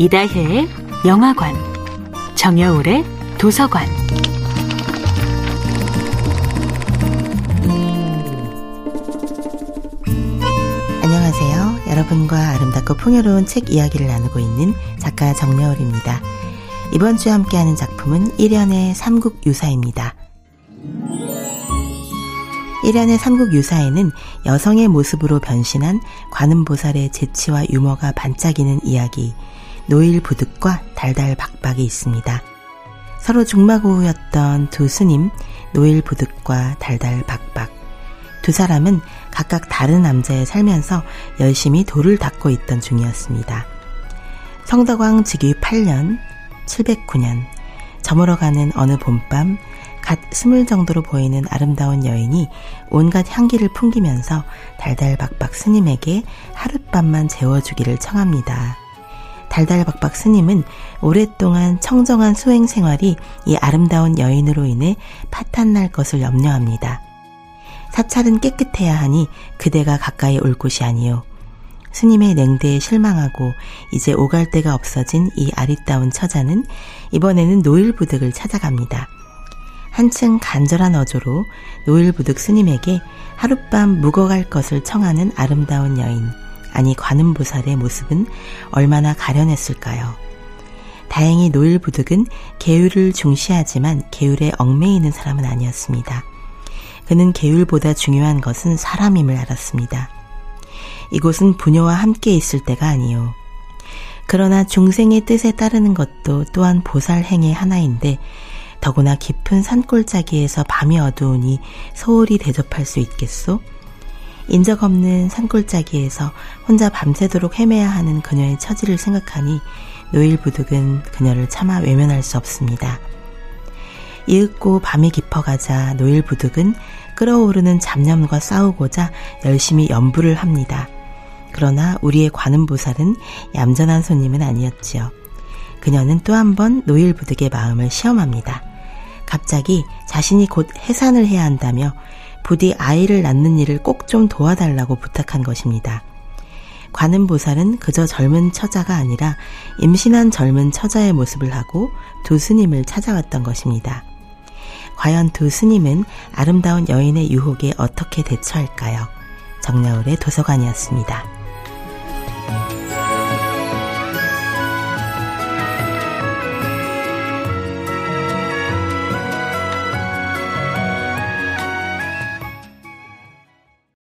이다혜의 영화관, 정여울의 도서관. 안녕하세요. 여러분과 아름답고 풍요로운 책 이야기를 나누고 있는 작가 정여울입니다. 이번 주에 함께하는 작품은 1년의 삼국 유사입니다. 1년의 삼국 유사에는 여성의 모습으로 변신한 관음보살의 재치와 유머가 반짝이는 이야기, 노일 부득과 달달 박박이 있습니다. 서로 중마고우였던 두 스님, 노일 부득과 달달 박박. 두 사람은 각각 다른 남자에 살면서 열심히 돌을 닦고 있던 중이었습니다. 성덕왕 즉위 8년, 709년, 저물어가는 어느 봄밤, 갓 스물 정도로 보이는 아름다운 여인이 온갖 향기를 풍기면서 달달박박 스님에게 하룻밤만 재워주기를 청합니다. 달달박박 스님은 오랫동안 청정한 수행 생활이 이 아름다운 여인으로 인해 파탄날 것을 염려합니다. 사찰은 깨끗해야 하니 그대가 가까이 올 곳이 아니요. 스님의 냉대에 실망하고 이제 오갈 데가 없어진 이 아리따운 처자는 이번에는 노일부득을 찾아갑니다. 한층 간절한 어조로 노일부득 스님에게 하룻밤 묵어갈 것을 청하는 아름다운 여인, 아니 관음보살의 모습은 얼마나 가련했을까요? 다행히 노일부득은 계율을 중시하지만 계율에 얽매이는 사람은 아니었습니다. 그는 계율보다 중요한 것은 사람임을 알았습니다. 이곳은 부녀와 함께 있을 때가 아니요. 그러나 중생의 뜻에 따르는 것도 또한 보살 행의 하나인데 더구나 깊은 산골짜기에서 밤이 어두우니 소홀히 대접할 수 있겠소? 인적 없는 산골짜기에서 혼자 밤새도록 헤매야 하는 그녀의 처지를 생각하니 노일부득은 그녀를 차마 외면할 수 없습니다. 이윽고 밤이 깊어가자 노일부득은 끓어오르는 잡념과 싸우고자 열심히 연부를 합니다. 그러나 우리의 관음보살은 얌전한 손님은 아니었지요. 그녀는 또 한 번 노일부득의 마음을 시험합니다. 갑자기 자신이 곧 해산을 해야 한다며 부디 아이를 낳는 일을 꼭 좀 도와달라고 부탁한 것입니다. 관음보살은 그저 젊은 처자가 아니라 임신한 젊은 처자의 모습을 하고 두 스님을 찾아왔던 것입니다. 과연 두 스님은 아름다운 여인의 유혹에 어떻게 대처할까요? 정여울의 도서관이었습니다.